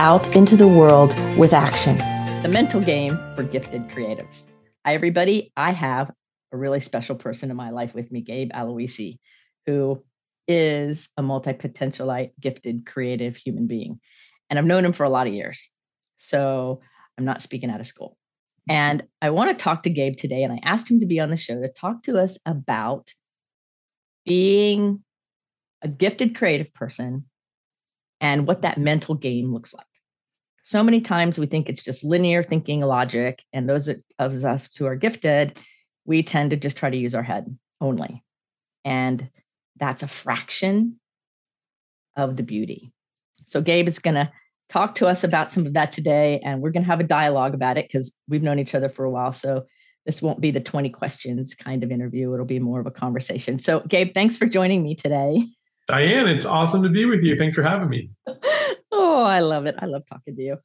out into the world with action. The mental game for gifted creatives. Hi, everybody. I have a really special person in my life with me, Gabe Aloisi, who is a multi potentialite, gifted, creative human being. And I've known him for a lot of years. So I'm not speaking out of school. And I want to talk to Gabe today. And I asked him to be on the show to talk to us about being a gifted creative person and what that mental game looks like so many times we think it's just linear thinking logic and those of us who are gifted we tend to just try to use our head only. And that's a fraction of the beauty. So gabe is going to talk to us about some of that today and we're going to have a dialogue about it because we've known each other for a while so this won't be the 20 questions kind of interview. It'll be more of a conversation. So gabe thanks for joining me today. Diane it's awesome to be with you. Thanks for having me Oh, I love it. I love talking to you.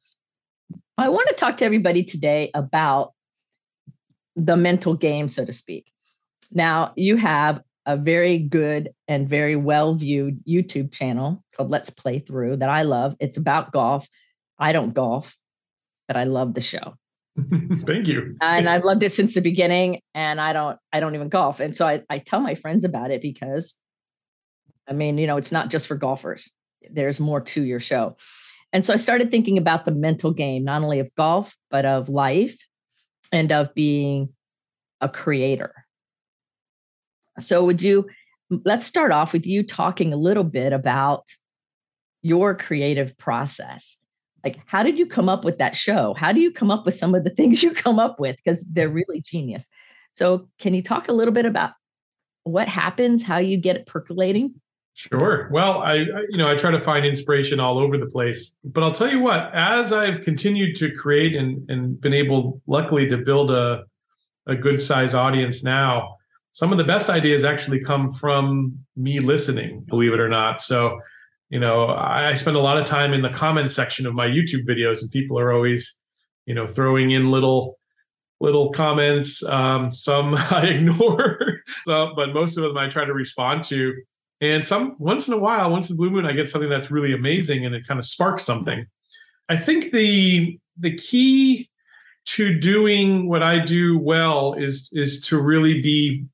I want to talk to everybody today about the mental game, so to speak. Now, you have a very good and very well viewed YouTube channel called Let's Play Through that I love. It's about golf. I don't golf, but I love the show. Thank you. And I've loved it since the beginning. And I don't, I don't even golf. And so I, I tell my friends about it because I mean, you know, it's not just for golfers there's more to your show. And so I started thinking about the mental game, not only of golf, but of life and of being a creator. So, would you let's start off with you talking a little bit about your creative process? Like, how did you come up with that show? How do you come up with some of the things you come up with? Because they're mm-hmm. really genius. So, can you talk a little bit about what happens, how you get it percolating? Sure. Well, I, you know I try to find inspiration all over the place, but I'll tell you what. As I've continued to create and and been able, luckily, to build a a good size audience now, some of the best ideas actually come from me listening. Believe it or not. So, you know, I, I spend a lot of time in the comment section of my YouTube videos, and people are always, you know, throwing in little little comments. Um, some I ignore, so, but most of them I try to respond to and some once in a while, once in the blue moon, I get something that's really amazing and it kind of sparks something. I think the the key to doing what I do well is is to really be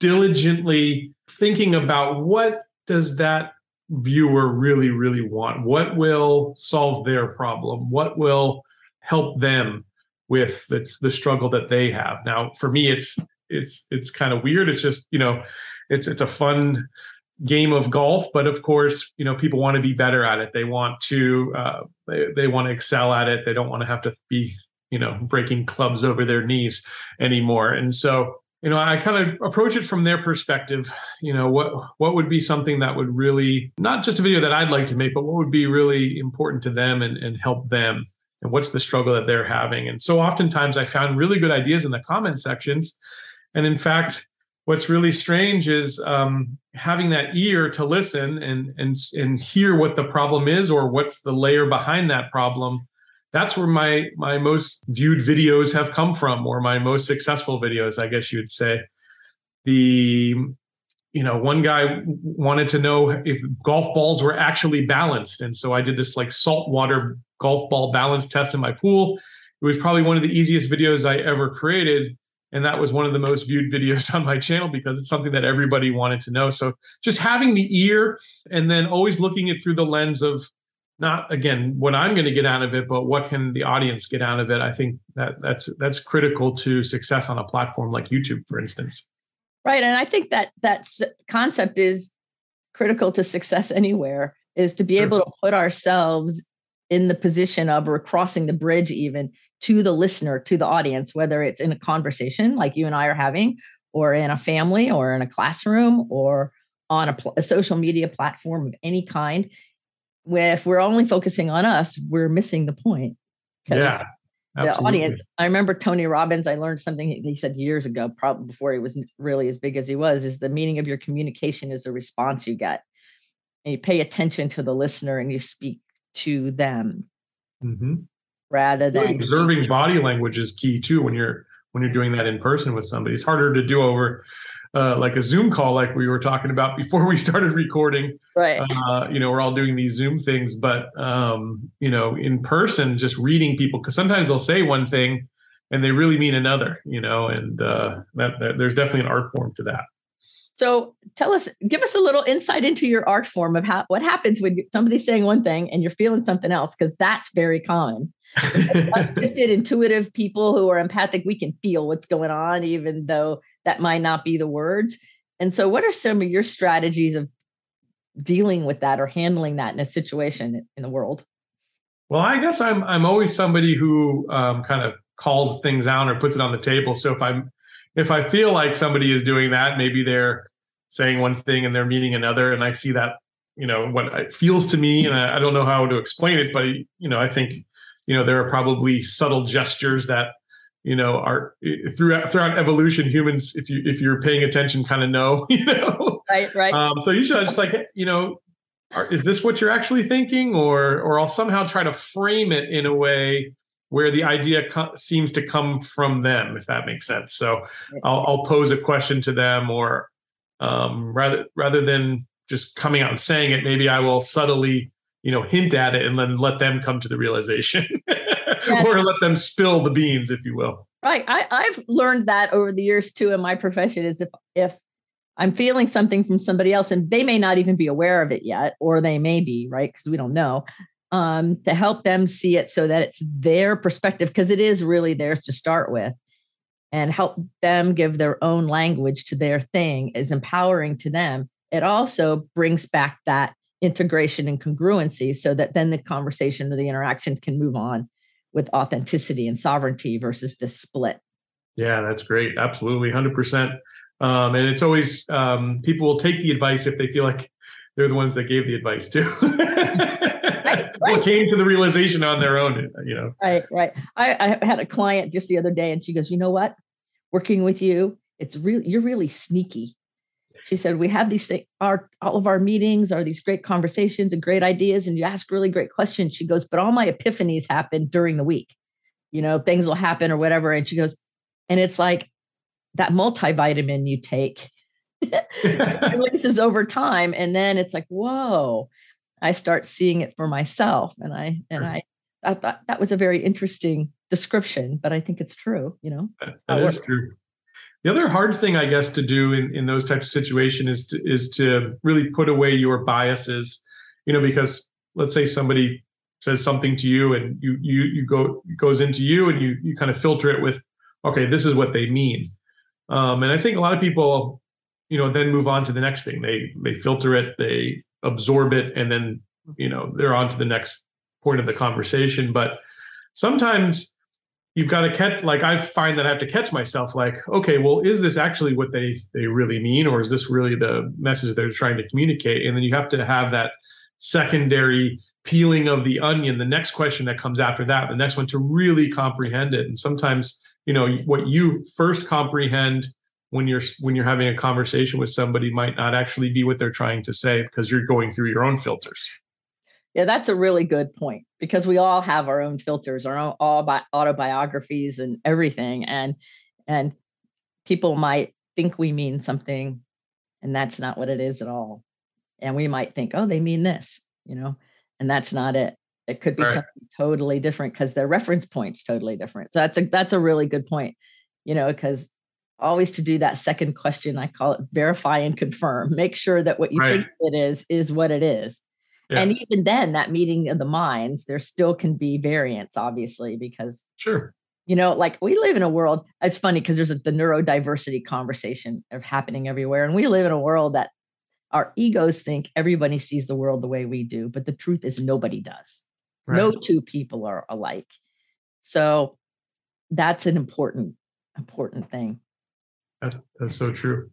diligently thinking about what does that viewer really really want? What will solve their problem? What will help them with the, the struggle that they have? Now for me it's it's it's kind of weird. It's just you know it's it's a fun game of golf but of course you know people want to be better at it. They want to uh, they, they want to excel at it. They don't want to have to be you know breaking clubs over their knees anymore. And so you know i kind of approach it from their perspective. You know what what would be something that would really not just a video that i'd like to make but what would be really important to them and, and help them? And what's the struggle that they're having? And so oftentimes i found really good ideas in the comment sections. And in fact what's really strange is um, having that ear to listen and and and hear what the problem is or what's the layer behind that problem that's where my my most viewed videos have come from or my most successful videos i guess you would say. The you know one guy wanted to know if golf balls were actually balanced. And so i did this like saltwater golf ball balance test in my pool. It was probably one of the easiest videos i ever created and that was one of the most viewed videos on my channel because it's something that everybody wanted to know so just having the ear and then always looking it through the lens of not again what i'm going to get out of it but what can the audience get out of it i think that that's that's critical to success on a platform like youtube for instance right and i think that that concept is critical to success anywhere is to be sure. able to put ourselves in the position of or crossing the bridge even to the listener to the audience whether it's in a conversation like you and i are having or in a family or in a classroom or on a, a social media platform of any kind if we're only focusing on us we're missing the point yeah the audience. I remember Tony Robbins. I learned something he said years ago, probably before he was really as big as he was. Is the meaning of your communication is the response you get, and you pay attention to the listener and you speak to them mm-hmm. rather than observing body language is key too when you're when you're doing that in person with somebody. It's harder to do over uh, like a Zoom call, like we were talking about before we started recording. Right. Uh, you know, we're all doing these Zoom things, but um, you know, in person, just reading people because sometimes they'll say one thing and they really mean another. You know, and uh, that, that there's definitely an art form to that. So tell us, give us a little insight into your art form of how what happens when somebody's saying one thing and you're feeling something else, because that's very common. Us gifted, intuitive people who are empathic, we can feel what's going on, even though that might not be the words. And so, what are some of your strategies of dealing with that or handling that in a situation in the world? Well, I guess I'm I'm always somebody who um, kind of calls things out or puts it on the table. So if I'm if I feel like somebody is doing that, maybe they're saying one thing and they're meaning another, and I see that you know what it feels to me, and I, I don't know how to explain it, but you know I think you know there are probably subtle gestures that you know are throughout throughout evolution humans if you if you're paying attention kind of know you know? Right right. Um, so you should just like you know are, is this what you're actually thinking? Or or i'll somehow try to frame it in a way where the idea co- seems to come from them if that makes sense. So i'll, I'll pose a question to them or um, rather rather than just coming out and saying it maybe i will subtly you know hint at it and then let them come to the realization yes. or let them spill the beans if you will. Right. I, i've learned that over the years too in my profession is if if i'm feeling something from somebody else and they may not even be aware of it yet or they may be right? Because we don't know um, to help them see it so that it's their perspective because it is really theirs to start with and help them give their own language to their thing is empowering to them it also brings back that integration and congruency so that then the conversation or the interaction can move on with authenticity and sovereignty versus this split. Yeah, that's great. Absolutely, 100%. Um, and it's always um, people will take the advice if they feel like they're the ones that gave the advice too. right, came to the realization on their own, you know. Right, right. I, I had a client just the other day, and she goes, "You know what? Working with you, it's really you're really sneaky she said we have these things our all of our meetings are these great conversations and great ideas and you ask really great questions she goes but all my epiphanies happen during the week you know things will happen or whatever and she goes and it's like that multivitamin you take releases over time and then it's like whoa i start seeing it for myself and i and i i thought that was a very interesting description but i think it's true you know that, that is true the other hard thing, I guess, to do in, in those types of situations is to, is to really put away your biases, you know, because let's say somebody says something to you and you you you go goes into you and you you kind of filter it with, okay, this is what they mean. Um, and I think a lot of people, you know, then move on to the next thing. They they filter it, they absorb it, and then you know they're on to the next point of the conversation. But sometimes you've got to catch like i find that i have to catch myself like okay well is this actually what they they really mean? Or is this really the message they're trying to communicate? And then you have to have that secondary peeling of the onion the next question that comes after that the next one to really comprehend it. And sometimes you know what you first comprehend when you're when you're having a conversation with somebody might not actually be what they're trying to say because you're going through your own filters yeah, that's a really good point because we all have our own filters, our own all bi- autobiographies and everything, and and people might think we mean something, and that's not what it is at all. And we might think, oh, they mean this, you know, and that's not it. It could be right. something totally different because their reference point's totally different. So that's a that's a really good point, you know, because always to do that second question, I call it verify and confirm. Make sure that what you right. think it is is what it is yeah. And even then, that meeting of the minds, there still can be variance, obviously, because sure, you know, like we live in a world. It's funny because there's a, the neurodiversity conversation of happening everywhere, and we live in a world that our egos think everybody sees the world the way we do, but the truth is nobody does. Right. No two people are alike. So that's an important, important thing. That's that's so true.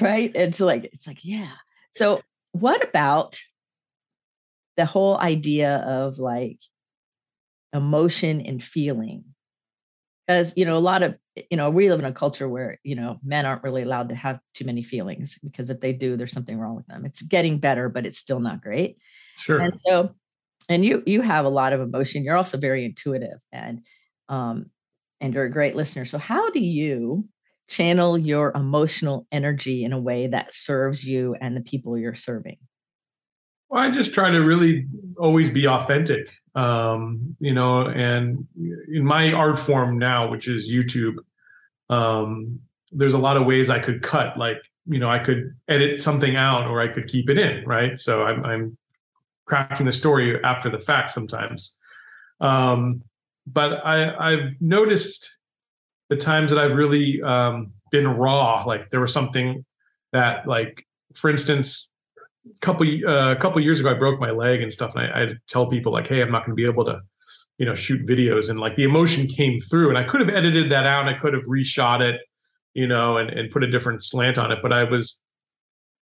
Right? It's like it's like yeah. So what about the whole idea of like emotion and feeling because you know a lot of you know we live in a culture where you know men aren't really allowed to have too many feelings because if they do there's something wrong with them it's getting better but it's still not great sure and so and you you have a lot of emotion you're also very intuitive and um and you're a great listener so how do you channel your emotional energy in a way that serves you and the people you're serving well, I just try to really always be authentic, um, you know, and in my art form now, which is YouTube, um, there's a lot of ways I could cut. Like, you know, I could edit something out or I could keep it in, right? So I'm, I'm crafting the story after the fact sometimes. Um, but I, I've noticed the times that I've really um, been raw, like there was something that, like, for instance, couple uh, a couple years ago, I broke my leg and stuff, and I, I tell people like, "Hey, I'm not going to be able to, you know, shoot videos." And like the emotion came through, and I could have edited that out. I could have reshot it, you know, and and put a different slant on it. But I was,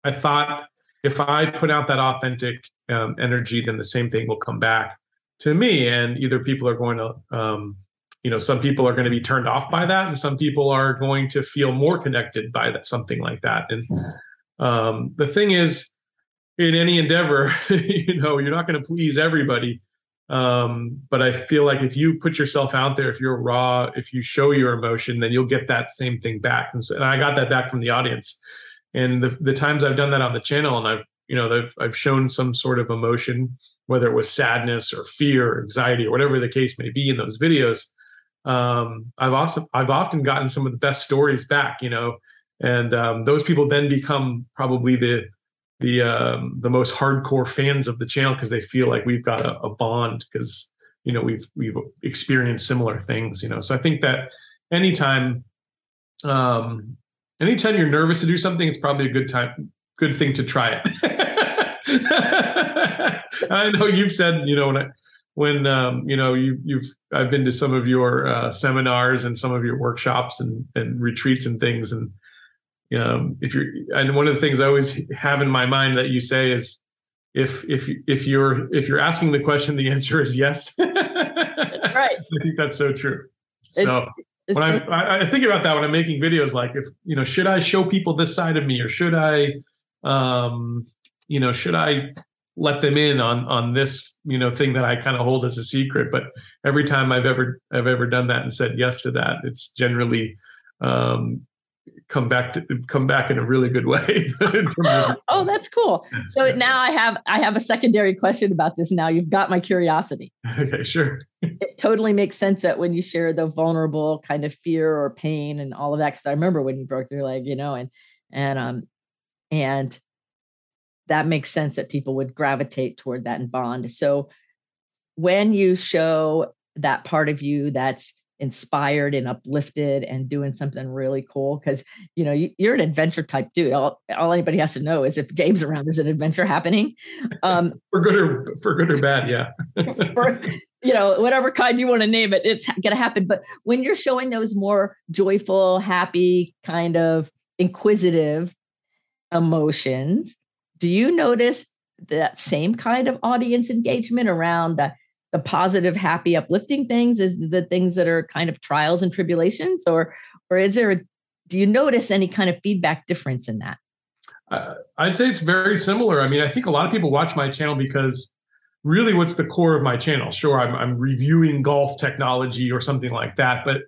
I thought if I put out that authentic um, energy, then the same thing will come back to me, and either people are going to. Um, you know, some people are going to be turned off by that, and some people are going to feel more connected by that, something like that. And um, the thing is, in any endeavor, you know, you're not going to please everybody. Um, but I feel like if you put yourself out there, if you're raw, if you show your emotion, then you'll get that same thing back. And, so, and I got that back from the audience. And the, the times I've done that on the channel, and I've you know I've, I've shown some sort of emotion, whether it was sadness or fear, or anxiety, or whatever the case may be in those videos. Um, I've also I've often gotten some of the best stories back, you know, and um, those people then become probably the the um, the most hardcore fans of the channel because they feel like we've got a, a bond because you know we've we've experienced similar things you know. So i think that anytime um anytime you're nervous to do something it's probably a good time good thing to try it. I know you've said you know when I, when um, you know you, you've I've been to some of your uh, seminars and some of your workshops and, and retreats and things, and um, if you're and one of the things I always have in my mind that you say is if if if you're if you're asking the question, the answer is yes. right. I think that's so true. So it's, when so- I, I think about that when I'm making videos, like if you know, should I show people this side of me, or should I, um, you know, should I let them in on on this you know thing that I kind of hold as a secret? But every time I've ever I've ever done that and said yes to that, it's generally um, come back to come back in a really good way. oh, that's cool. So now I have I have a secondary question about this. Now you've got my curiosity. Okay, sure. it totally makes sense that when you share the vulnerable kind of fear or pain and all of that, because I remember when you broke your leg, you know, and and um and that makes sense that people would gravitate toward that and bond. So when you show that part of you that's inspired and uplifted and doing something really cool because you know you, are an adventure type dude. All, all anybody has to know is if Gabe's around there's an adventure happening. Um for good or for good or bad yeah. For, you know whatever kind you want to name it it's gonna happen. But when you're showing those more joyful happy kind of inquisitive emotions do you notice that same kind of audience engagement around the the positive, happy, uplifting things is the things that are kind of trials and tribulations, or or is there? Do you notice any kind of feedback difference in that? Uh, I'd say it's very similar. I mean, I think a lot of people watch my channel because really, what's the core of my channel? Sure, I'm, I'm reviewing golf technology or something like that, but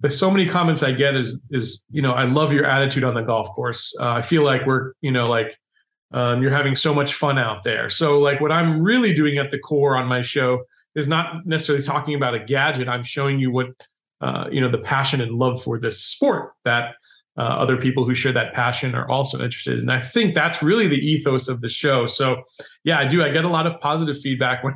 the so many comments I get is is you know I love your attitude on the golf course. Uh, I feel like we're you know like um, you're having so much fun out there. So like what I'm really doing at the core on my show is not necessarily talking about a gadget. I'm showing you what uh, you know the passion and love for this sport that uh, other people who share that passion are also interested in. And I think that's really the ethos of the show. So yeah, I do. I get a lot of positive feedback when,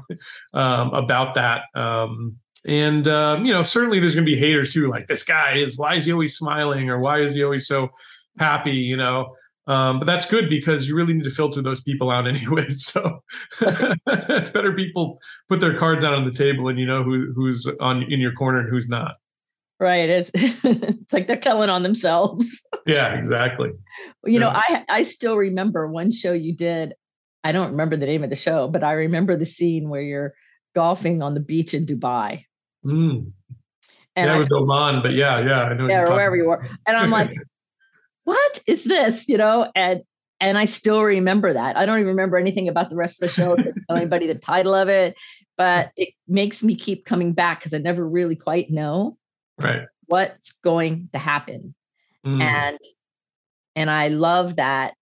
um, about that. Um, and um, you know, certainly there's going to be haters too. Like this guy is. Why is he always smiling? Or why is he always so happy? You know. Um, but that's good because you really need to filter those people out anyway. So it's better people put their cards out on the table and you know who who's on in your corner and who's not. Right. It's it's like they're telling on themselves. yeah, exactly. you yeah. know, I I still remember one show you did. I don't remember the name of the show, but I remember the scene where you're golfing on the beach in Dubai. Mm. And yeah, it was Oman, but yeah, yeah, I know. Yeah, or wherever you were. And I'm like, what is this? You know, and and I still remember that. I don't even remember anything about the rest of the show, anybody the title of it, but it makes me keep coming back because I never really quite know right what's going to happen. Mm. And and I love that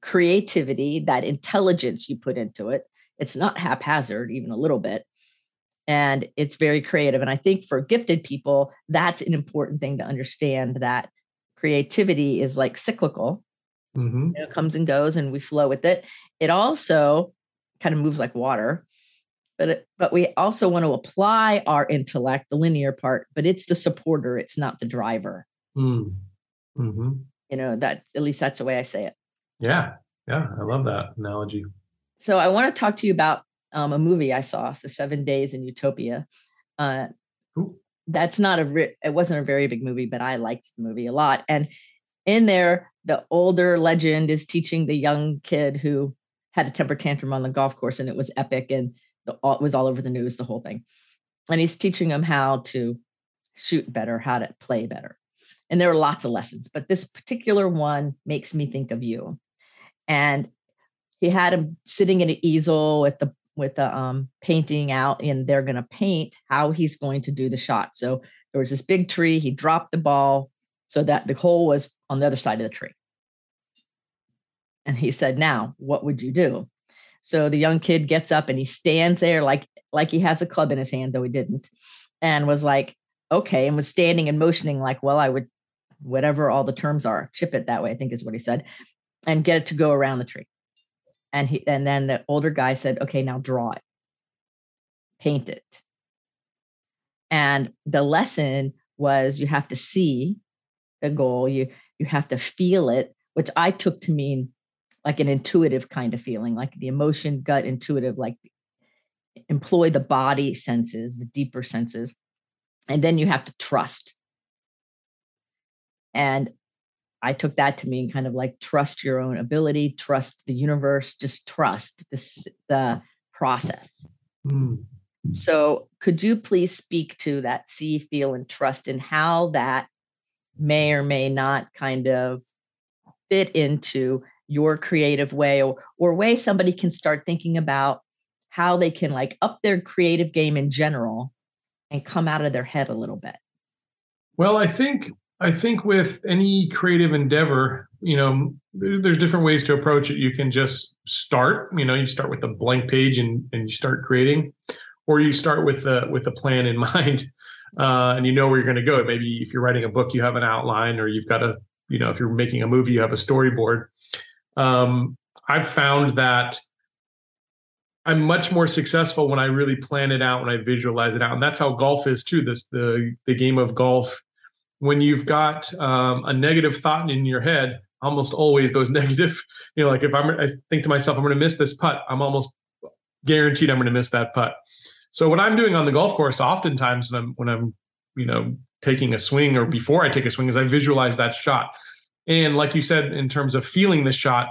creativity, that intelligence you put into it. It's not haphazard, even a little bit. And it's very creative. And I think for gifted people, that's an important thing to understand that creativity is like cyclical. Mm-hmm. it comes and goes and we flow with it. It also kind of moves like water. But, it, but we also want to apply our intellect, the linear part, but it's the supporter, it's not the driver. Mm. Mm-hmm. You know, that at least that's the way I say it. Yeah. Yeah. I love that analogy. So I want to talk to you about um, a movie I saw, The Seven Days in Utopia. Uh, that's not a re- it wasn't a very big movie, but I liked the movie a lot. And in there, the older legend is teaching the young kid who had a temper tantrum on the golf course, and it was epic, and the, it was all over the news, the whole thing. And he's teaching him how to shoot better, how to play better. And there are lots of lessons, but this particular one makes me think of you. And he had him sitting at an easel with the with the um, painting out and they're going to paint how he's going to do the shot. So there was this big tree. He dropped the ball so that the hole was on the other side of the tree. And he said, "Now, what would you do?" So the young kid gets up and he stands there like like he has a club in his hand, though he didn't, and was like, "Okay," and was standing and motioning like, "Well, I would, whatever all the terms are, chip it that way." I think is what he said, and get it to go around the tree. And he and then the older guy said, okay, now draw it, paint it. And the lesson was you have to see the goal, you you have to feel it, which I took to mean like an intuitive kind of feeling, like the emotion, gut, intuitive, like employ the body senses, the deeper senses. And then you have to trust. And I took that to mean kind of like trust your own ability, trust the universe, just trust this the process. Mm. So, could you please speak to that see, feel, and trust, and how that may or may not kind of fit into your creative way, or or way somebody can start thinking about how they can like up their creative game in general and come out of their head a little bit? Well, I think I think with any creative endeavor, you know, there's different ways to approach it. You can just start, you know, you start with a blank page and, and you start creating, or you start with a with a plan in mind, uh, and you know where you're going to go. Maybe if you're writing a book, you have an outline, or you've got a, you know, if you're making a movie, you have a storyboard. Um, I've found that I'm much more successful when I really plan it out, when I visualize it out, and that's how golf is too. This the the game of golf when you've got um, a negative thought in your head, almost always those negative, you know, like if I'm, I think to myself, I'm going to miss this putt, I'm almost guaranteed I'm going to miss that putt. So what I'm doing on the golf course, oftentimes when I'm, when I'm, you know, taking a swing or before I take a swing is I visualize that shot. And like you said, in terms of feeling the shot,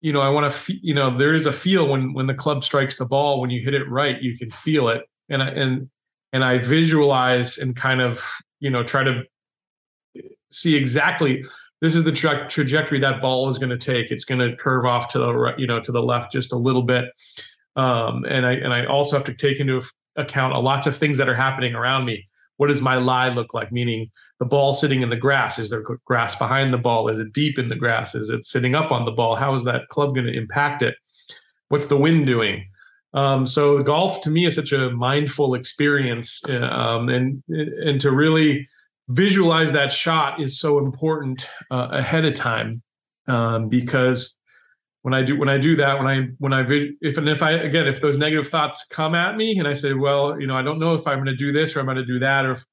you know, I want to, you know, there is a feel when, when the club strikes the ball, when you hit it right, you can feel it. And I, and, and I visualize and kind of, you know, try to see exactly this is the tra- trajectory that ball is going to take. It's going to curve off to the you know, to the left just a little bit. Um, and I and I also have to take into account a lots of things that are happening around me. What does my lie look like? Meaning the ball sitting in the grass. Is there grass behind the ball? Is it deep in the grass? Is it sitting up on the ball? How is that club going to impact it? What's the wind doing? Um, so golf to me is such a mindful experience, uh, um, and and to really visualize that shot is so important uh, ahead of time. Um, because when I do when I do that when I when I if and if I again if those negative thoughts come at me and I say well you know I don't know if I'm going to do this or I'm going to do that or if,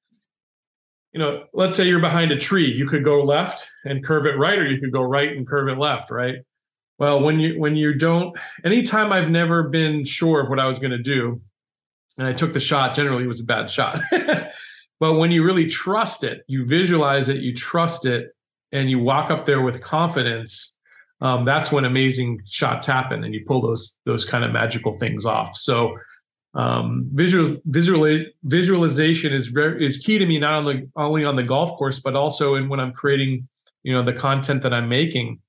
you know let's say you're behind a tree you could go left and curve it right or you could go right and curve it left right? Well when you when you don't anytime I've never been sure of what I was going to do and I took the shot generally it was a bad shot But when you really trust it, you visualize it, you trust it, and you walk up there with confidence, um, that's when amazing shots happen and you pull those those kind of magical things off. So um, visual, visual visualization is very is key to me not only only on the golf course but also in when I'm creating you know the content that I'm making.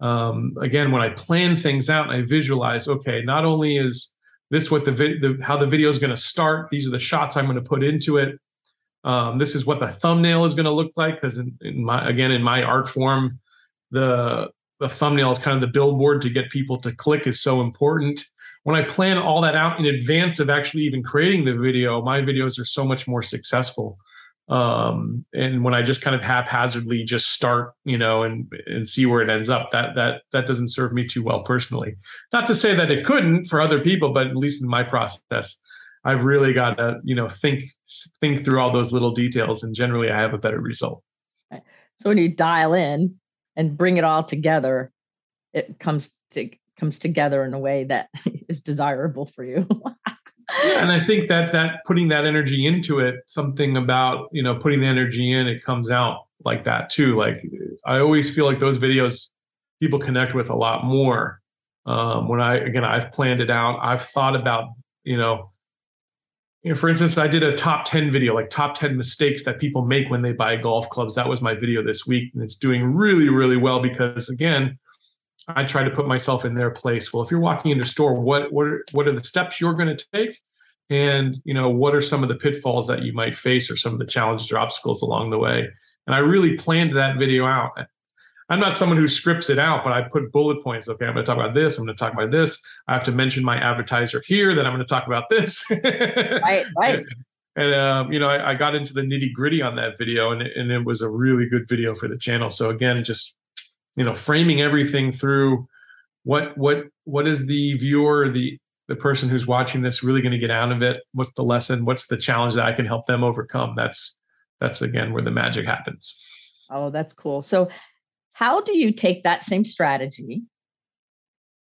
Um, again, when I plan things out, I visualize. Okay, not only is this what the, the how the video is going to start. These are the shots I'm going to put into it. Um, this is what the thumbnail is going to look like because again in my art form, the the thumbnail is kind of the billboard to get people to click is so important when I plan all that out in advance of actually even creating the video, my videos are so much more successful. Um, and when I just kind of haphazardly just start, you know, and and see where it ends up, that that that doesn't serve me too well personally. Not to say that it couldn't for other people, but at least in my process, I've really got to, you know, think think through all those little details, and generally, I have a better result. So when you dial in and bring it all together, it comes to comes together in a way that is desirable for you. yeah, and I think that that putting that energy into it, something about you know putting the energy in, it comes out like that too. Like I always feel like those videos people connect with a lot more um, when I again I've planned it out. I've thought about you know. You know, for instance, I did a top 10 video, like top 10 mistakes that people make when they buy golf clubs. That was my video this week. And it's doing really, really well because, again, I try to put myself in their place. Well, if you're walking into a store, what what are, what are the steps you're going to take? And you know, what are some of the pitfalls that you might face or some of the challenges or obstacles along the way? And I really planned that video out. I'm not someone who scripts it out, but I put bullet points. Okay, I'm going to talk about this. I'm going to talk about this. I have to mention my advertiser here. Then I'm going to talk about this. right, right. And, um, you know, I, I, got into the nitty gritty on that video, and it, and it was a really good video for the channel. So again, just you know framing everything through what what what is the viewer the the person who's watching this really going to get out of it what's the lesson what's the challenge that i can help them overcome that's that's again where the magic happens oh that's cool so how do you take that same strategy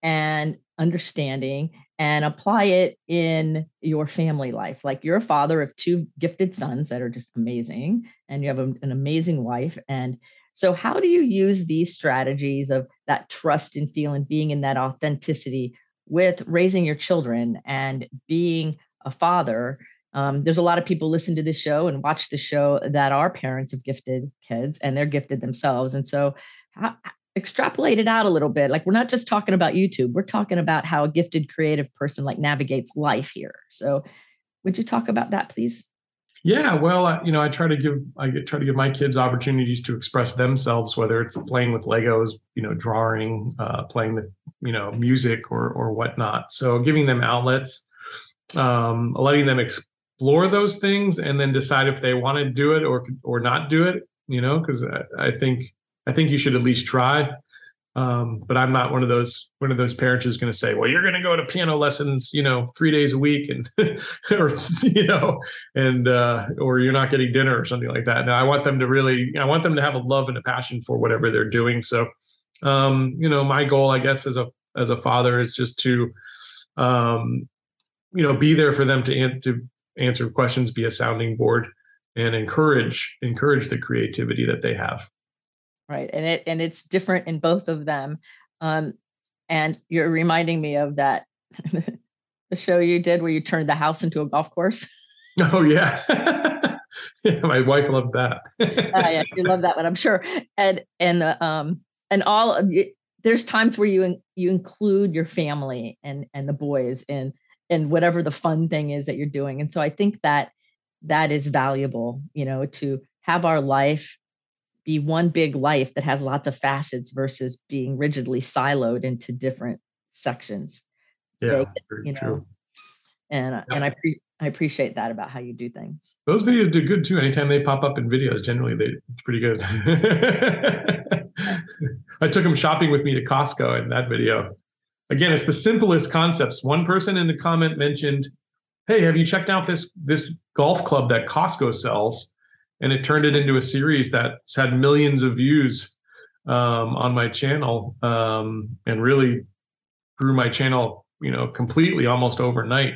and understanding and apply it in your family life like you're a father of two gifted sons that are just amazing and you have a, an amazing wife and so, how do you use these strategies of that trust and feeling, being in that authenticity with raising your children and being a father? Um, there's a lot of people listen to this show and watch the show that are parents of gifted kids and they're gifted themselves. And so, how, extrapolate it out a little bit. Like, we're not just talking about YouTube, we're talking about how a gifted creative person like navigates life here. So, would you talk about that, please? Yeah, well, I, you know, I try to give I try to give my kids opportunities to express themselves, whether it's playing with Legos, you know, drawing, uh, playing the you know music or or whatnot. So giving them outlets, um, letting them explore those things, and then decide if they want to do it or or not do it. You know, because I, I think I think you should at least try. Um, but I'm not one of those one of those parents who's going to say, "Well, you're going to go to piano lessons, you know, three days a week, and or you know, and uh, or you're not getting dinner or something like that." Now, I want them to really, I want them to have a love and a passion for whatever they're doing. So, um, you know, my goal, I guess, as a as a father, is just to, um, you know, be there for them to to answer questions, be a sounding board, and encourage encourage the creativity that they have. Right and it and it's different in both of them. Um and you're reminding me of that the show you did where you turned the house into a golf course. Oh yeah. Yeah my wife loved that. Uh, yeah she loved that one i'm sure. And and the um and all there's times where you you include your family and and the boys in in whatever the fun thing is that you're doing and so i think that that is valuable you know to have our life be one big life that has lots of facets versus being rigidly siloed into different sections. Yeah, they, you know, true. and yeah. and I pre- I appreciate that about how you do things. Those videos do good too. Anytime they pop up in videos, generally they it's pretty good. I took them shopping with me to Costco in that video. Again, it's the simplest concepts. One person in the comment mentioned, "Hey, have you checked out this this golf club that Costco sells?" and it turned it into a series that's had millions of views um, on my channel um, and really grew my channel you know completely almost overnight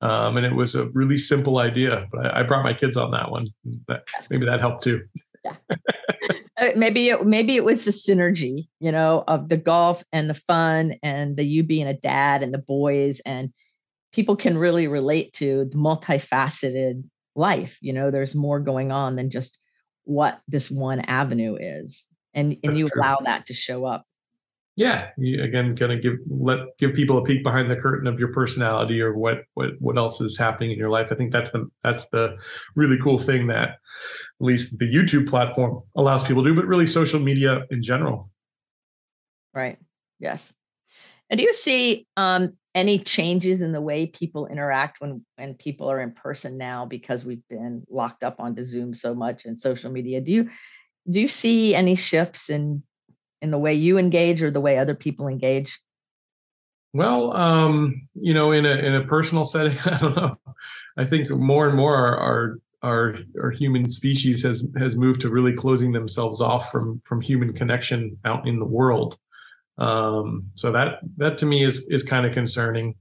um, and it was a really simple idea but I, I brought my kids on that one that, maybe that helped too yeah. Uh, maybe it maybe it was the synergy you know of the golf and the fun and the you being a dad and the boys and people can really relate to the multifaceted life. You know, there's more going on than just what this one avenue is. And and you allow that to show up. yeah you, again kind of give let give people a peek behind the curtain of your personality or what what what else is happening in your life i think that's the that's the really cool thing that at least the youtube platform allows people to do but really social media in general Right. Yes. And do you see um, any changes in the way people interact when when people are in person now because we've been locked up onto Zoom so much and social media? Do you do you see any shifts in in the way you engage or the way other people engage? well um you know in a in a personal setting i don't know i think more and more our our our, our human species has has moved to really closing themselves off from from human connection out in the world. Um so that that to me is is kind of concerning.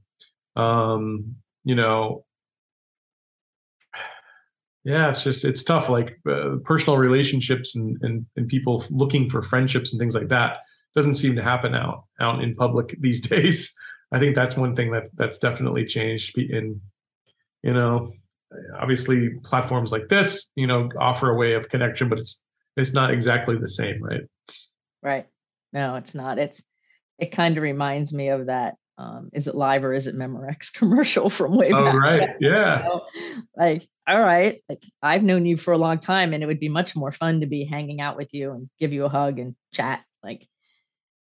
Um you know yeah it's just it's tough like uh, personal relationships and, and and people looking for friendships and things like that doesn't seem to happen out out in public these days. I think that's one thing that that's definitely changed in you know obviously platforms like this you know offer a way of connection but it's it's not exactly the same right Right. No, it's not. It's it kind of reminds me of that. Um, is it live or is it Memorex commercial from way back? oh back? right when, yeah you know? Like, all right, like I've known you for a long time, and it would be much more fun to be hanging out with you and give you a hug and chat. Like,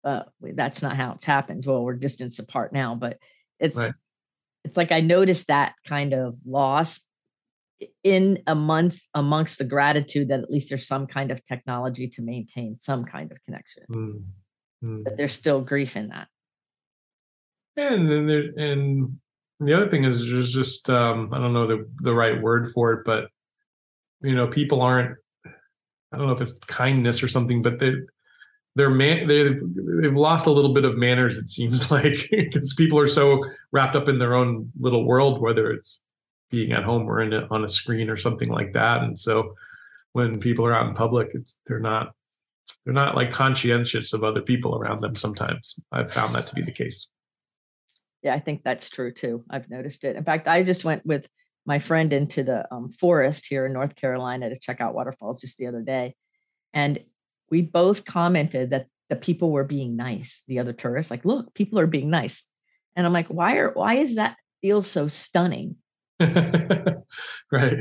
uh, that's not how it's happened. Well, we're distance apart now, but it's Right. it's like I noticed that kind of loss in a month amongst the gratitude that at least there's some kind of technology to maintain some kind of connection Mm, mm. but there's still grief in that. And then there, and the other thing is there's just um, I don't know the the right word for it, but you know people aren't I don't know if it's kindness or something, but they they're man they've, they've lost a little bit of manners. It seems like because people are so wrapped up in their own little world, whether it's being at home or in a, on a screen or something like that, and so when people are out in public, they're not they're not like conscientious of other people around them. Sometimes I've found that to be the case. Yeah, I think that's true too. I've noticed it. In fact, I just went with my friend into the um, forest here in North Carolina to check out waterfalls just the other day. And we both commented that the people were being nice, the other tourists, like, look, people are being nice. And I'm like, why are why is that feel so stunning? right.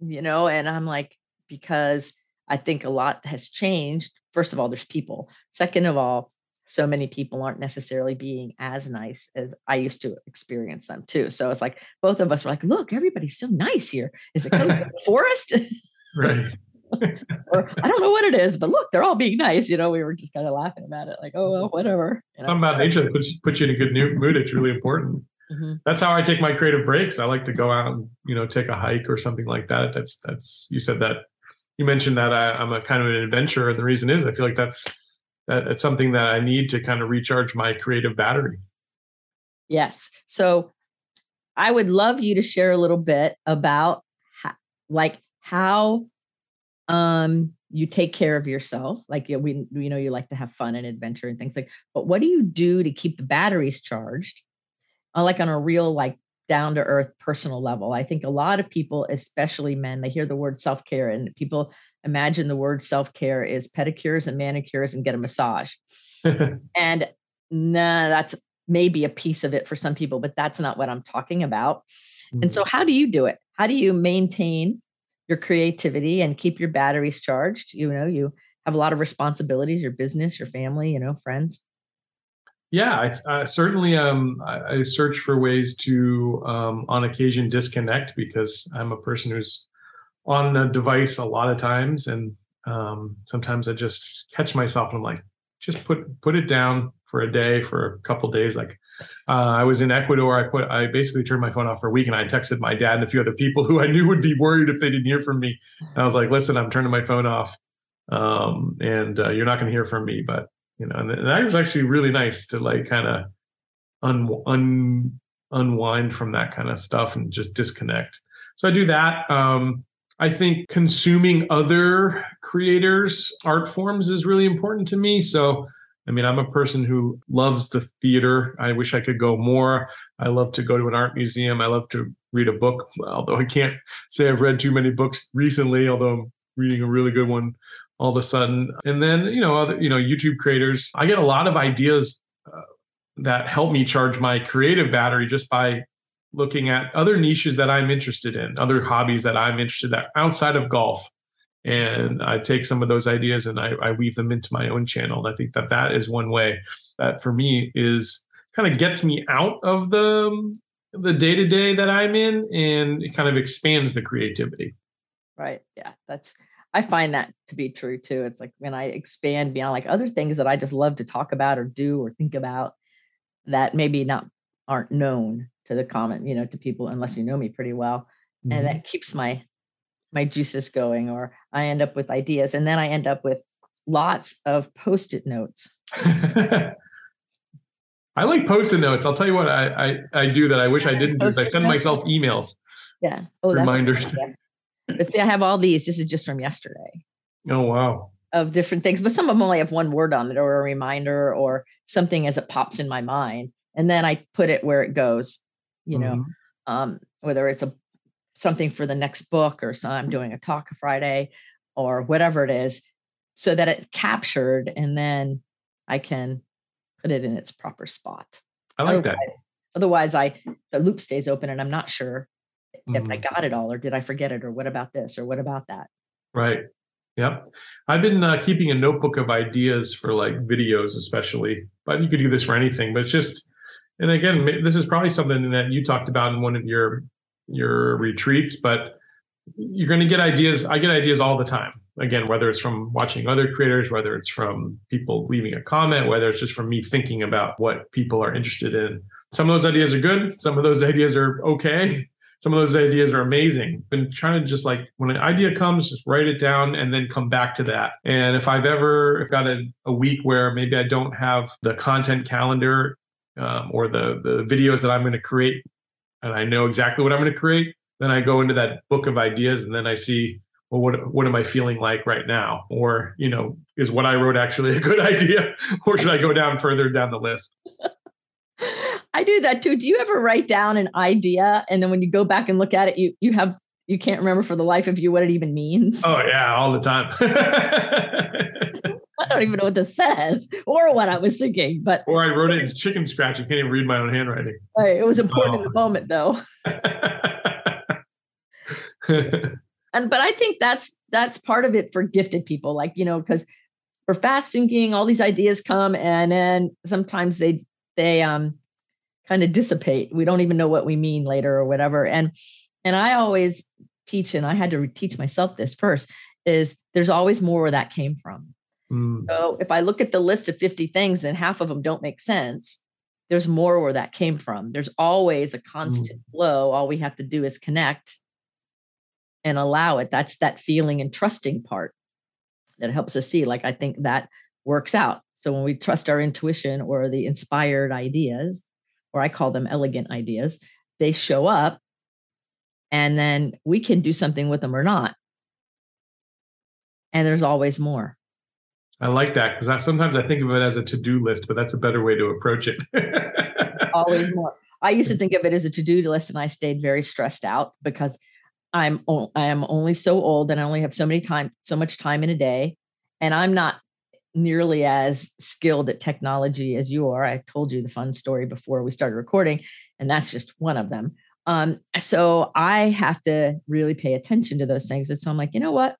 You know, and I'm like, because I think a lot has changed. First of all, there's people. Second of all, so many people aren't necessarily being as nice as I used to experience them too. So it's like both of us were like, look, everybody's so nice here. Is it because of the forest? Right. or I don't know what it is, but look, they're all being nice. You know, we were just kind of laughing about it, like, oh well, whatever. You know? Something about nature that puts puts you in a good mood. It's really important. Mhm. That's how I take my creative breaks. I like to go out and you know take a hike or something like that. That's that's you said that you mentioned that I, I'm a kind of an adventurer, and the reason is I feel like that's that it's something that I need to kind of recharge my creative battery. Yes. So I would love you to share a little bit about how, like how um you take care of yourself. Like you we we know you like to have fun and adventure and things like, but what do you do to keep the batteries charged? Uh, like on a real like down to earth personal level. I think a lot of people, especially men, they hear the word self care and people imagine the word self care is pedicures and manicures and get a massage. And nah, that's maybe a piece of it for some people, but that's not what I'm talking about. And so, how do you do it? How do you maintain your creativity and keep your batteries charged? You know, you have a lot of responsibilities, your business, your family, you know, friends. Yeah, I, I certainly um, I, I search for ways to, um, on occasion, disconnect because I'm a person who's on a device a lot of times, and um, sometimes I just catch myself and I'm like, just put put it down for a day, for a couple days. Like uh, I was in Ecuador, I put I basically turned my phone off for a week, and I texted my dad and a few other people who I knew would be worried if they didn't hear from me. And I was like, listen, I'm turning my phone off, um, and uh, you're not going to hear from me, but you know, and, and that was actually really nice to like kind of un, un, unwind from that kind of stuff and just disconnect. So I do that. Um, I think consuming other creators' art forms is really important to me. So, I mean, I'm a person who loves the theater. I wish I could go more. I love to go to an art museum. I love to read a book, although I can't say I've read too many books recently, although I'm reading a really good one all of a sudden. And then, you know, other, you know, YouTube creators, I get a lot of ideas uh, that help me charge my creative battery just by looking at other niches that I'm interested in, other hobbies that I'm interested in outside of golf. And I take some of those ideas and I, I weave them into my own channel. And I think that that is one way that for me is kind of gets me out of the the day to day that I'm in, and it kind of expands the creativity. Right. Yeah. That's I find that to be true too. It's like when I expand beyond like other things that I just love to talk about or do or think about that maybe not aren't known to the common, you know, to people unless you know me pretty well. Mm-hmm. And that keeps my my juices going or I end up with ideas and then I end up with lots of post-it notes. I like post-it notes. I'll tell you what I I, I do that I wish I didn't do. is I send notes? myself emails. Yeah. Oh, reminders. but see, I have all these. This is just from yesterday. Oh wow. Of different things, but some of them only have one word on it, or a reminder, or something as it pops in my mind, and then I put it where it goes. You mm-hmm. know, um, whether it's a something for the next book, or so I'm doing a talk Friday, or whatever it is, so that it's captured, and then I can put it in its proper spot. I like otherwise, that. Otherwise, I the loop stays open and I'm not sure mm-hmm. if I mm-hmm. got it all or did I forget it or what about this or what about that. Right. Yep. I've been uh, keeping a notebook of ideas for like videos, especially, but you could do this for anything. But it's just, and again, this is probably something that you talked about in one of your your retreats. But you're going to get ideas. I get ideas all the time again, whether it's from watching other creators, whether it's from people leaving a comment, whether it's just from me thinking about what people are interested in. Some of those ideas are good. Some of those ideas are okay. Some of those ideas are amazing. Been trying to just like when an idea comes, just write it down and then come back to that. And if I've ever got a, a week where maybe I don't have the content calendar um, or the the videos that I'm going to create, and I know exactly what I'm going to create, then I go into that book of ideas and then I see well, what what am I feeling like right now? Or, you know, is what I wrote actually a good idea? or should I go down further down the list? I do that too. Do you ever write down an idea and then when you go back and look at it, you you have you can't remember for the life of you what it even means? Oh yeah, all the time. I don't even know what this says or what I was thinking, but or I wrote it in chicken scratch. I can't even read my own handwriting. Right. It was important oh. in the moment though and but i think that's that's part of it for gifted people like you know because for fast thinking all these ideas come and then sometimes they they um kind of dissipate we don't even know what we mean later or whatever and and i always teach and i had to teach myself this first is there's always more where that came from mm. so if i look at the list of 50 things and half of them don't make sense there's more where that came from there's always a constant mm. flow all we have to do is connect and allow it. That's that feeling and trusting part that helps us see. Like, I think that works out. So when we trust our intuition or the inspired ideas, or I call them elegant ideas, they show up and then we can do something with them or not. And there's always more. I like that because I, sometimes I think of it as a to do list, but that's a better way to approach it. always more. I used to mm. think of it as a to do list and I stayed very stressed out because I'm I am only so old and I only have so many time so much time in a day and I'm not nearly as skilled at technology as you are. I told you the fun story before we started recording and that's just one of them. Um, so I have to really pay attention to those things and so I'm like, you know what?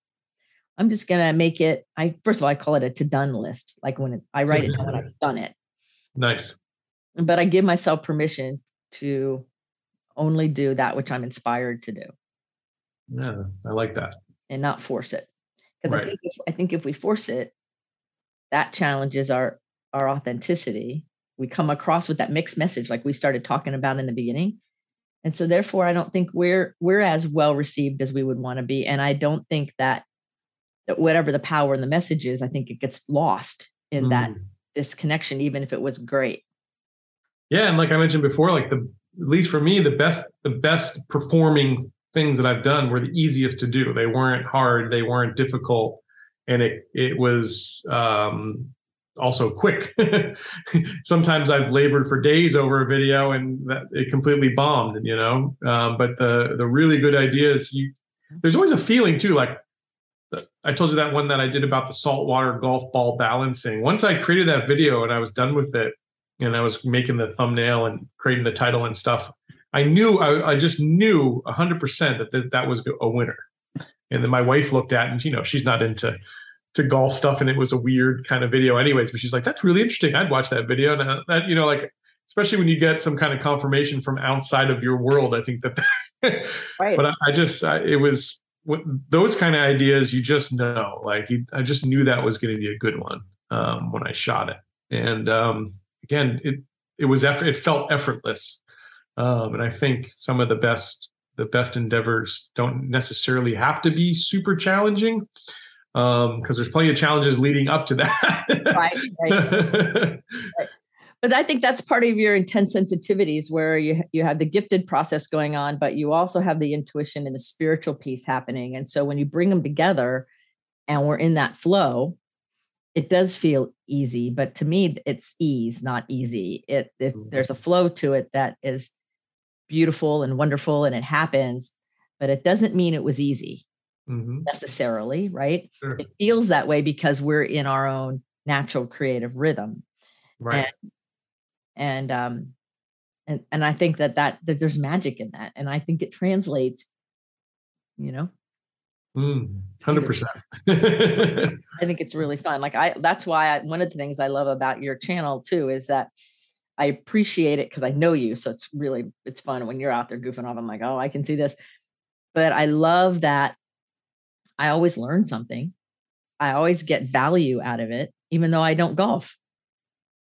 I'm just going to make it I first of all I call it a to done list like when it, I write it down when I've done it. Nice. But I give myself permission to only do that which I'm inspired to do. Yeah, I like that. And not force it. Because right. I think if, I think if we force it, that challenges our our authenticity. We come across with that mixed message like we started talking about in the beginning. And so therefore I don't think we're we're as well received as we would want to be. And I don't think that that whatever the power and the message is, I think it gets lost in mm. that disconnection, even if it was great. Yeah. And like I mentioned before, like the at least for me, the best the best performing things that I've done were the easiest to do. They weren't hard, they weren't difficult, and it it was um, also quick. Sometimes I've labored for days over a video and that it completely bombed, you know. Um, but the the really good ideas, you there's always a feeling too, like I told you that one that I did about the saltwater golf ball balancing. Once I created that video and I was done with it, and I was making the thumbnail and creating the title and stuff, I knew I, I just knew hundred percent that th- that was a winner. And then my wife looked at, and you know, she's not into to golf stuff, and it was a weird kind of video, anyways. But she's like, "That's really interesting. I'd watch that video." And uh, that, you know, like especially when you get some kind of confirmation from outside of your world, I think that. right. But I, I just, I, it was those kind of ideas. You just know, like, you, I just knew that was going to be a good one um, when I shot it, and um, again, it it was effort, it felt effortless, um, and I think some of the best the best endeavors don't necessarily have to be super challenging because um, there's plenty of challenges leading up to that. right, right. right. But I think that's part of your intense sensitivities where you you have the gifted process going on, but you also have the intuition and the spiritual piece happening. And so when you bring them together and we're in that flow, it does feel easy, but to me it's ease, not easy. It if mm-hmm. there's a flow to it that is beautiful and wonderful and it happens, but it doesn't mean it was easy mm-hmm. necessarily, right? Sure. It feels that way because we're in our own natural creative rhythm. Right. And, and um and and I think that, that that there's magic in that and I think it translates you know Mm, 100%. I think it's really fun. Like I that's why I, one of the things I love about your channel too is that I appreciate it because I know you. So it's really it's fun when you're out there goofing off. I'm like, oh, I can see this. But I love that I always learn something. I always get value out of it, even though I don't golf.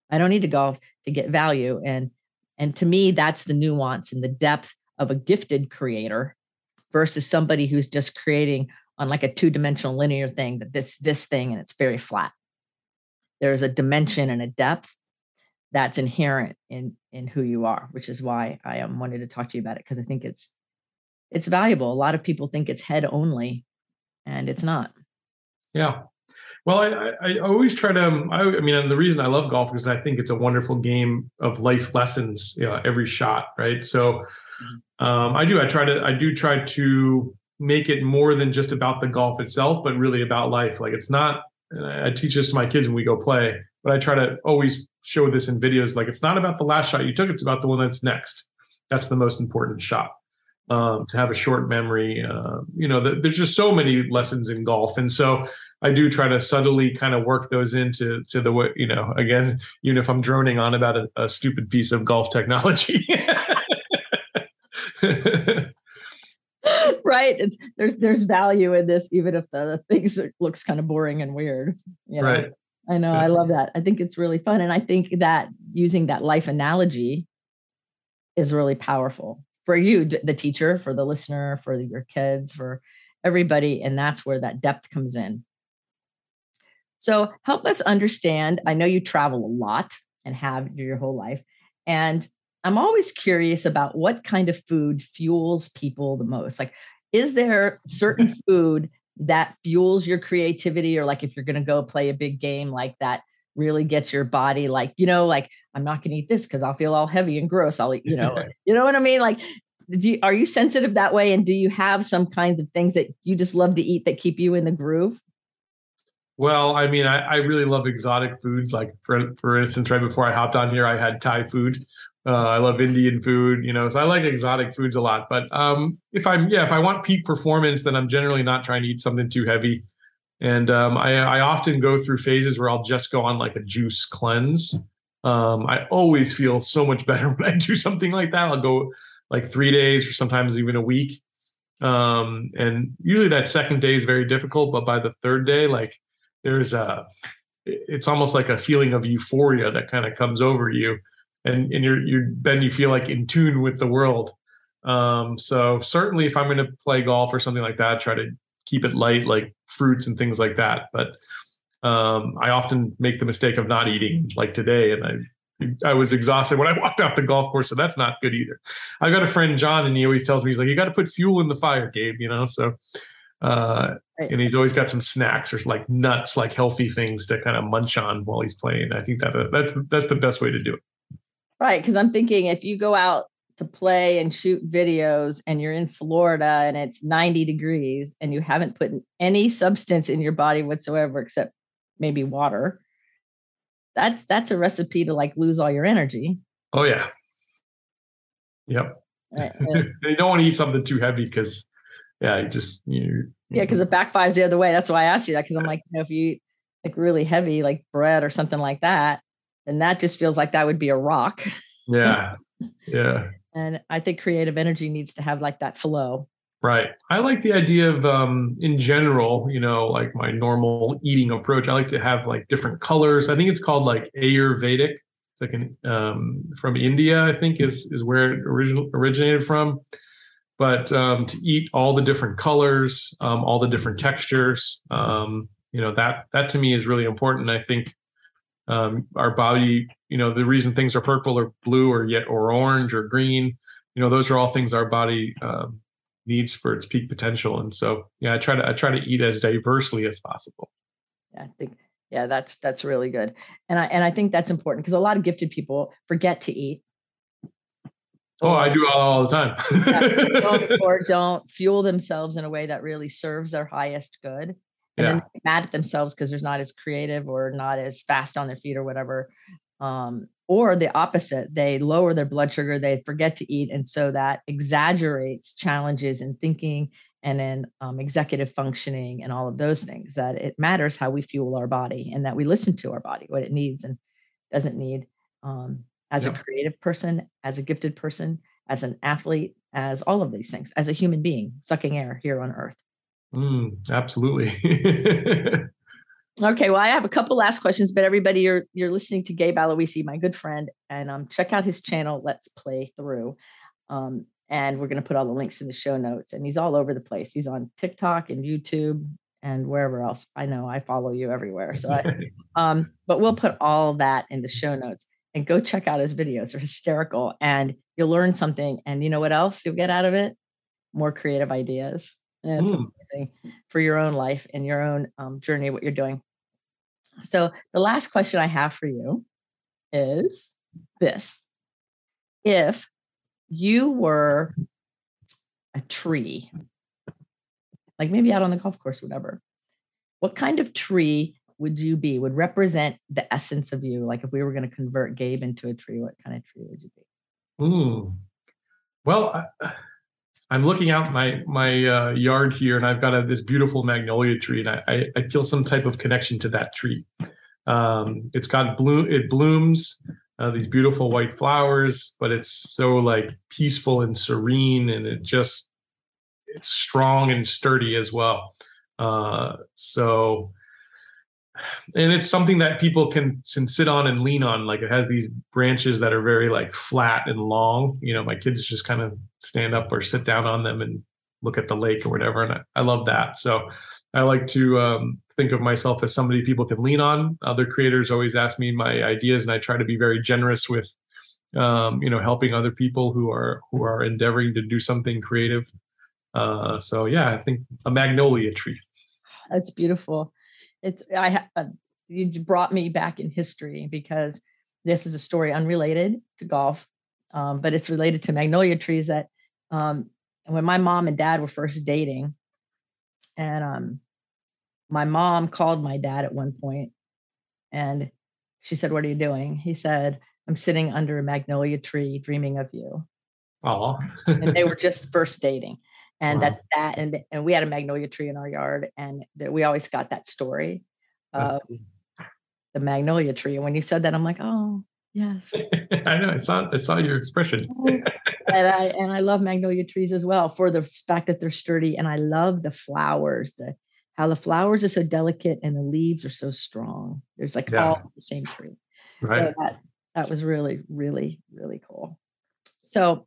I don't need to golf to get value. And and to me, that's the nuance and the depth of a gifted creator versus somebody who's just creating on like a two-dimensional linear thing that this this thing and it's very flat. There's a dimension and a depth that's inherent in in who you are, which is why I um, wanted to talk to you about it because I think it's it's valuable. A lot of people think it's head only, and it's not. Yeah. Well, I, I always try to. Um, I, I mean, the reason I love golf is I think it's a wonderful game of life lessons. You know, every shot, right? So, mm-hmm. um, I do. I try to. I do try to make it more than just about the golf itself, but really about life. Like it's not. I teach this to my kids when we go play, but I try to always show this in videos. Like it's not about the last shot you took; it's about the one that's next. That's the most important shot um, to have a short memory. Uh, you know, the, there's just so many lessons in golf, and so I do try to subtly kind of work those into to the way. You know, again, even if I'm droning on about a, a stupid piece of golf technology. right it's, there's there's value in this even if the, the things looks kind of boring and weird you know? right i know yeah. i love that i think it's really fun and i think that using that life analogy is really powerful for you, the teacher, for the listener, for your kids, for everybody. And that's where that depth comes in. So help us understand. I know you travel a lot and have your whole life. And I'm always curious about what kind of food fuels people the most. Like, is there certain food that fuels your creativity? Or like if you're going to go play a big game like that, really gets your body like you know like i'm not going to eat this because i'll feel all heavy and gross i'll eat you know you know what i mean? Like do you, are you sensitive that way and do you have some kinds of things that you just love to eat that keep you in the groove? Well i mean i, I really love exotic foods like for, for instance right before i hopped on here i had thai food. Uh, i love indian food you know so i like exotic foods a lot but um, if i'm yeah if i want peak performance then i'm generally not trying to eat something too heavy and um, I, I often go through phases where i'll just go on like a juice cleanse um, i always feel so much better when i do something like that i'll go like three days or sometimes even a week. Um, and usually that second day is very difficult, but by the third day, like there's a, it's almost like a feeling of euphoria that kind of comes over you, and and you're you're then you feel like in tune with the world. Um, so certainly, if I'm going to play golf or something like that, try to keep it light, like fruits and things like that. But um, I often make the mistake of not eating, like today, and I I was exhausted when I walked off the golf course, so that's not good either. I've got a friend John, and he always tells me he's like, "You got to put fuel in the fire, Gabe." You know, so Uh, right. And he's always got some snacks or like nuts, like healthy things to kind of munch on while he's playing. I think that uh, that's that's the best way to do it. Right, because I'm thinking if you go out to play and shoot videos and you're in Florida and it's 90 degrees and you haven't put any substance in your body whatsoever except maybe water that's that's a recipe to like lose all your energy. Oh yeah. Yep. Uh, uh, right. you don't want to eat something too heavy because yeah you just you yeah because it backfires the other way that's why i asked you that because i'm like you know if you eat like really heavy like bread or something like that then that just feels like that would be a rock. Yeah. Yeah and i think creative energy needs to have like that flow. Right. I like the idea of um in general you know like my normal eating approach. I like to have like different colors. I think it's called like ayurvedic. It's like an um from india i think is is where it original originated from. But um to eat all the different colors um all the different textures um you know that that to me is really important. I think um, our body you know the reason things are purple or blue or yet or orange or green you know those are all things our body um, needs for its peak potential. And so yeah i try to i try to eat as diversely as possible. Yeah i think yeah that's that's really good. And i and i think that's important because a lot of gifted people forget to eat. Oh i do all the time. Yeah, don't, or don't fuel themselves in a way that really serves their highest good and yeah. then mad at themselves because they're not as creative or not as fast on their feet or whatever um, or the opposite they lower their blood sugar they forget to eat and so that exaggerates challenges in thinking and in um, executive functioning and all of those things that it matters how we fuel our body and that we listen to our body what it needs and doesn't need um, as a creative person as a gifted person as an athlete as all of these things as a human being sucking air here on earth Mm, absolutely. okay, well, I have a couple last questions, but everybody, you're you're listening to Gabe Aloisi, my good friend, and um, check out his channel. Let's play through, um, and we're going to put all the links in the show notes. And he's all over the place. He's on TikTok and YouTube and wherever else. I know I follow you everywhere. So, I, um, but we'll put all that in the show notes and go check out his videos. They're hysterical, and you'll learn something. And you know what else you'll get out of it? More creative ideas. And it's mm. amazing for your own life and your own um, journey, what you're doing. So, the last question I have for you is this If you were a tree, like maybe out on the golf course, whatever, what kind of tree would you be? Would represent the essence of you? Like if we were going to convert Gabe into a tree, what kind of tree would you be? Hmm. Well, I, I'm looking out my my uh, yard here, and I've got a, this beautiful magnolia tree, and I, I, I feel some type of connection to that tree. Um, it's got bloom, it blooms uh, these beautiful white flowers, but it's so like peaceful and serene, and it just it's strong and sturdy as well. Uh, so and it's something that people can can sit on and lean on. Like it has these branches that are very like flat and long. You know my kids just kind of stand up or sit down on them and look at the lake or whatever and i, I love that. So i like to um, think of myself as somebody people can lean on. Other creators always ask me my ideas and i try to be very generous with um, you know helping other people who are who are endeavoring to do something creative. Uh, so yeah i think a magnolia tree. That's beautiful it's I uh, you brought me back in history because this is a story unrelated to golf, um, but it's related to magnolia trees. That um, when my mom and dad were first dating, and um, my mom called my dad at one point, and she said, "What are you doing?" He said, "I'm sitting under a magnolia tree, dreaming of you." Oh, and they were just first dating and wow. that that and and we had a magnolia tree in our yard and that we always got that story of cool. the magnolia tree and when you said that i'm like oh yes i know i saw i saw your expression oh, and i and i love magnolia trees as well for the fact that they're sturdy and i love the flowers the how the flowers are so delicate and the leaves are so strong there's like yeah. all the same tree right so that that was really really really cool so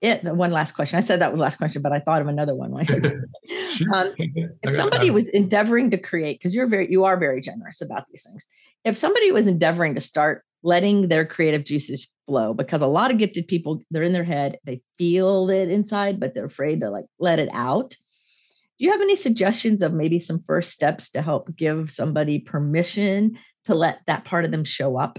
it one last question. I said that was last question but i thought of another one um, if somebody was endeavoring to create because you're very you are very generous about these things. If somebody was endeavoring to start letting their creative juices flow because a lot of gifted people they're in their head they feel it inside but they're afraid to like let it out. Do you have any suggestions of maybe some first steps to help give somebody permission to let that part of them show up?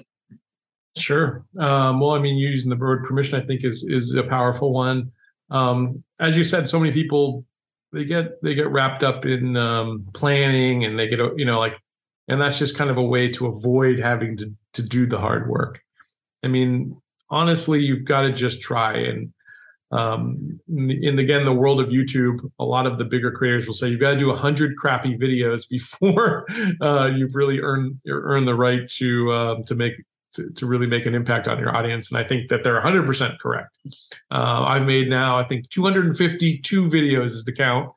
Sure. Um, well, I mean, using the word permission, I think is is a powerful one. Um, as you said, so many people they get they get wrapped up in um, planning, and they get you know like, and that's just kind of a way to avoid having to to do the hard work. I mean, honestly, you've got to just try and um, in, again the world of youtube a lot of the bigger creators will say you've got to do 100 crappy videos before uh, you've really earned earned the right to uh, to make to, to really make an impact on your audience and i think that they're 100% correct uh, i've made now i think 252 videos is the count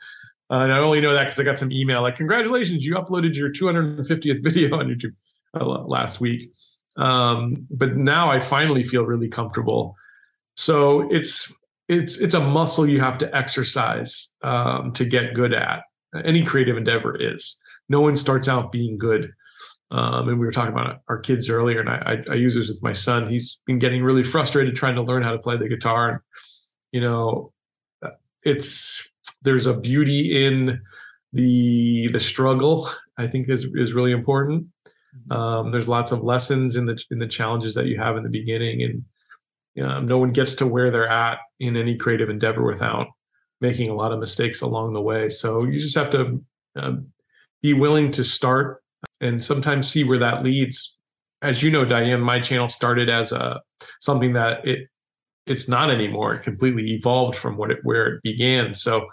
uh, and i only know that because i got some email like congratulations you uploaded your 250th video on youtube uh, last week um, but now i finally feel really comfortable so it's it's it's a muscle you have to exercise um, to get good at. Any creative endeavor is. No one starts out being good. Um, and we were talking about our kids earlier, and I, I, I, use this with my son. He's been getting really frustrated trying to learn how to play the guitar. And you know, it's there's a beauty in the the struggle. I think is is really important. Mm-hmm. Um, there's lots of lessons in the in the challenges that you have in the beginning, and um, no one gets to where they're at in any creative endeavor without making a lot of mistakes along the way. So you just have to um, be willing to start and sometimes see where that leads. As you know, Diane, my channel started as a something that it it's not anymore. It completely evolved from what it where it began. So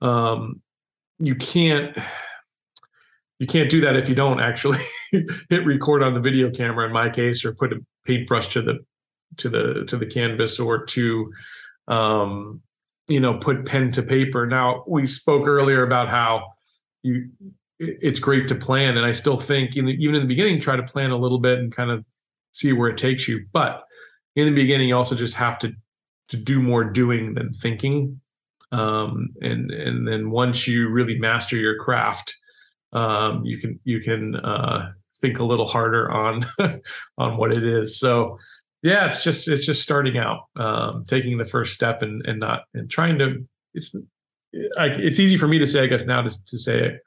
um, you can't you can't do that if you don't actually hit record on the video camera in my case or put a paintbrush to the to the to the canvas or to um, you know put pen to paper. Now we spoke earlier about how you it's great to plan, and I still think in the, even in the beginning try to plan a little bit and kind of see where it takes you. But in the beginning, you also just have to to do more doing than thinking. Um, and and then once you really master your craft, um, you can you can uh, think a little harder on on what it is. So yeah it's just it's just starting out um, taking the first step and and not and trying to it's I, it's easy for me to say i guess now to, to say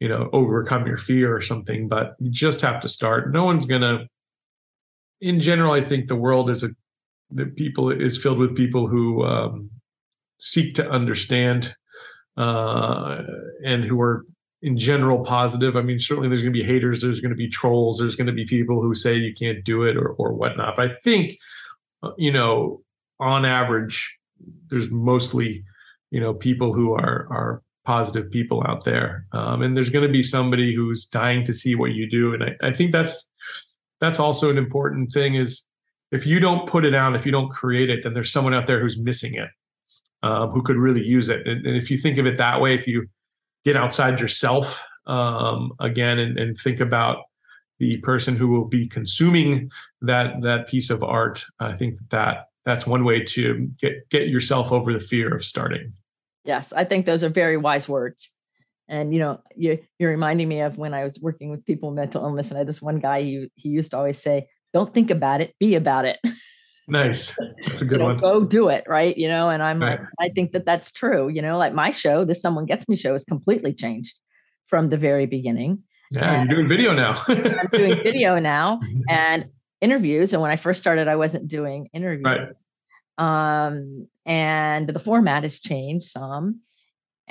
you know overcome your fear or something but you just have to start no one's gonna in general i think the world is a the people is filled with people who um, seek to understand uh, and who are in general positive. I mean, certainly there's going to be haters, there's going to be trolls, there's going to be people who say you can't do it or or whatnot. But I think, uh, you know, on average, there's mostly, you know, people who are are positive people out there, um, and there's going to be somebody who's dying to see what you do. And I, I think that's that's also an important thing is if you don't put it out, if you don't create it, then there's someone out there who's missing it, um, who could really use it. And, and if you think of it that way, if you get outside yourself um, again and, and think about the person who will be consuming that that piece of art. I think that that's one way to get get yourself over the fear of starting. Yes, I think those are very wise words. And you know, you, you're reminding me of when I was working with people with mental illness, and I had this one guy he he used to always say, "Don't think about it, be about it." Nice. That's a good you know, one. Go do it, right? You know, and I'm right. like, I think that that's true. You know, like my show, this Someone Gets Me show, is completely changed from the very beginning. Yeah, and you're doing video now. I'm doing video now and interviews. And when I first started, I wasn't doing interviews. Right. Um, and the format has changed some.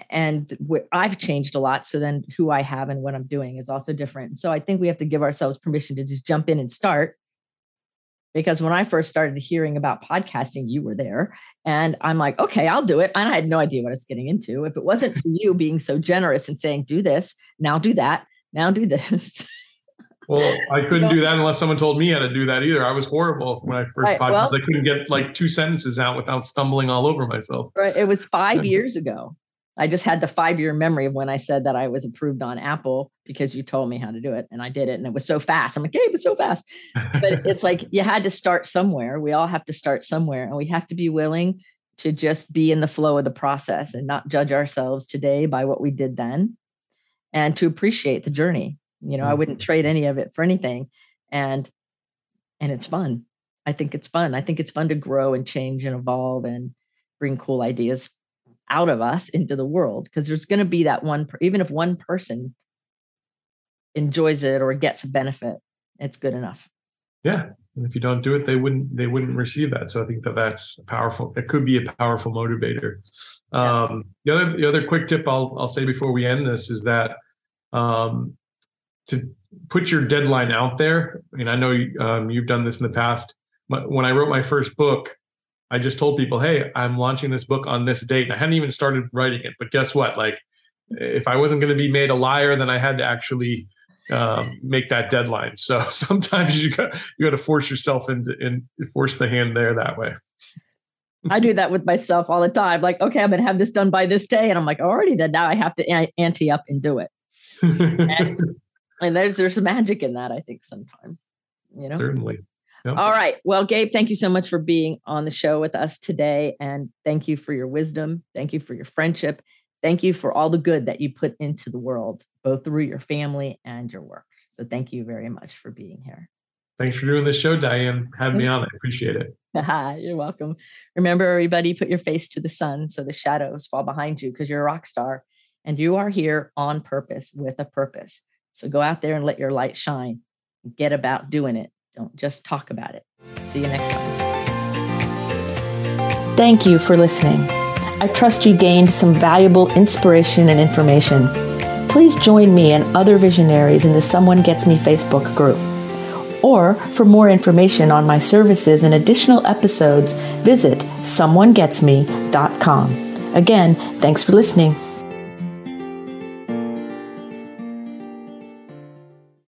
And I've changed a lot. So then who I have and what I'm doing is also different. So I think we have to give ourselves permission to just jump in and start because when I first started hearing about podcasting, you were there. And I'm like, okay, I'll do it. And I had no idea what I was getting into. If it wasn't for you being so generous and saying, do this, now do that, now do this. Well, I couldn't do that unless someone told me how to do that either. I was horrible when I first right, podcast. Well, I couldn't get like two sentences out without stumbling all over myself. Right. It was five years ago. I just had the five year memory of when I said that I was approved on Apple because you told me how to do it and I did it and it was so fast. I'm like, hey, it's so fast. But it's like you had to start somewhere. We all have to start somewhere and we have to be willing to just be in the flow of the process and not judge ourselves today by what we did then and to appreciate the journey. You know. I wouldn't trade any of it for anything. And and it's fun. I think it's fun. I think it's fun to grow and change and evolve and bring cool ideas out of us into the world because there's going to be that one even if one person enjoys it or gets a benefit it's good enough yeah and if you don't do it they wouldn't they wouldn't receive that so i think that that's powerful it could be a powerful motivator yeah. um, the other the other quick tip i'll i'll say before we end this is that um, to put your deadline out there i mean i know um, you've done this in the past but when i wrote my first book I just told people, hey, I'm launching this book on this date. And I hadn't even started writing it, but guess what? Like, if I wasn't going to be made a liar, then I had to actually um, make that deadline. So sometimes you got you got to force yourself into and force the hand there that way. I do that with myself all the time. Like, okay, I'm going to have this done by this day, and I'm like, already then now I have to ante up and do it. and, and there's there's magic in that. I think sometimes, you know, certainly. Yep. All right. Well, Gabe, thank you so much for being on the show with us today. And thank you for your wisdom. Thank you for your friendship. Thank you for all the good that you put into the world, both through your family and your work. So thank you very much for being here. Thanks for doing this show, Diane. Having me on. I appreciate it. you're welcome. Remember, everybody, put your face to the sun so the shadows fall behind you because you're a rock star and you are here on purpose with a purpose. So go out there and let your light shine. Get about doing it don't just talk about it. See you next time. Thank you for listening. I trust you gained some valuable inspiration and information. Please join me and other visionaries in the Someone Gets Me Facebook group. Or for more information on my services and additional episode's, visit someonegetsme.com. Again, thanks for listening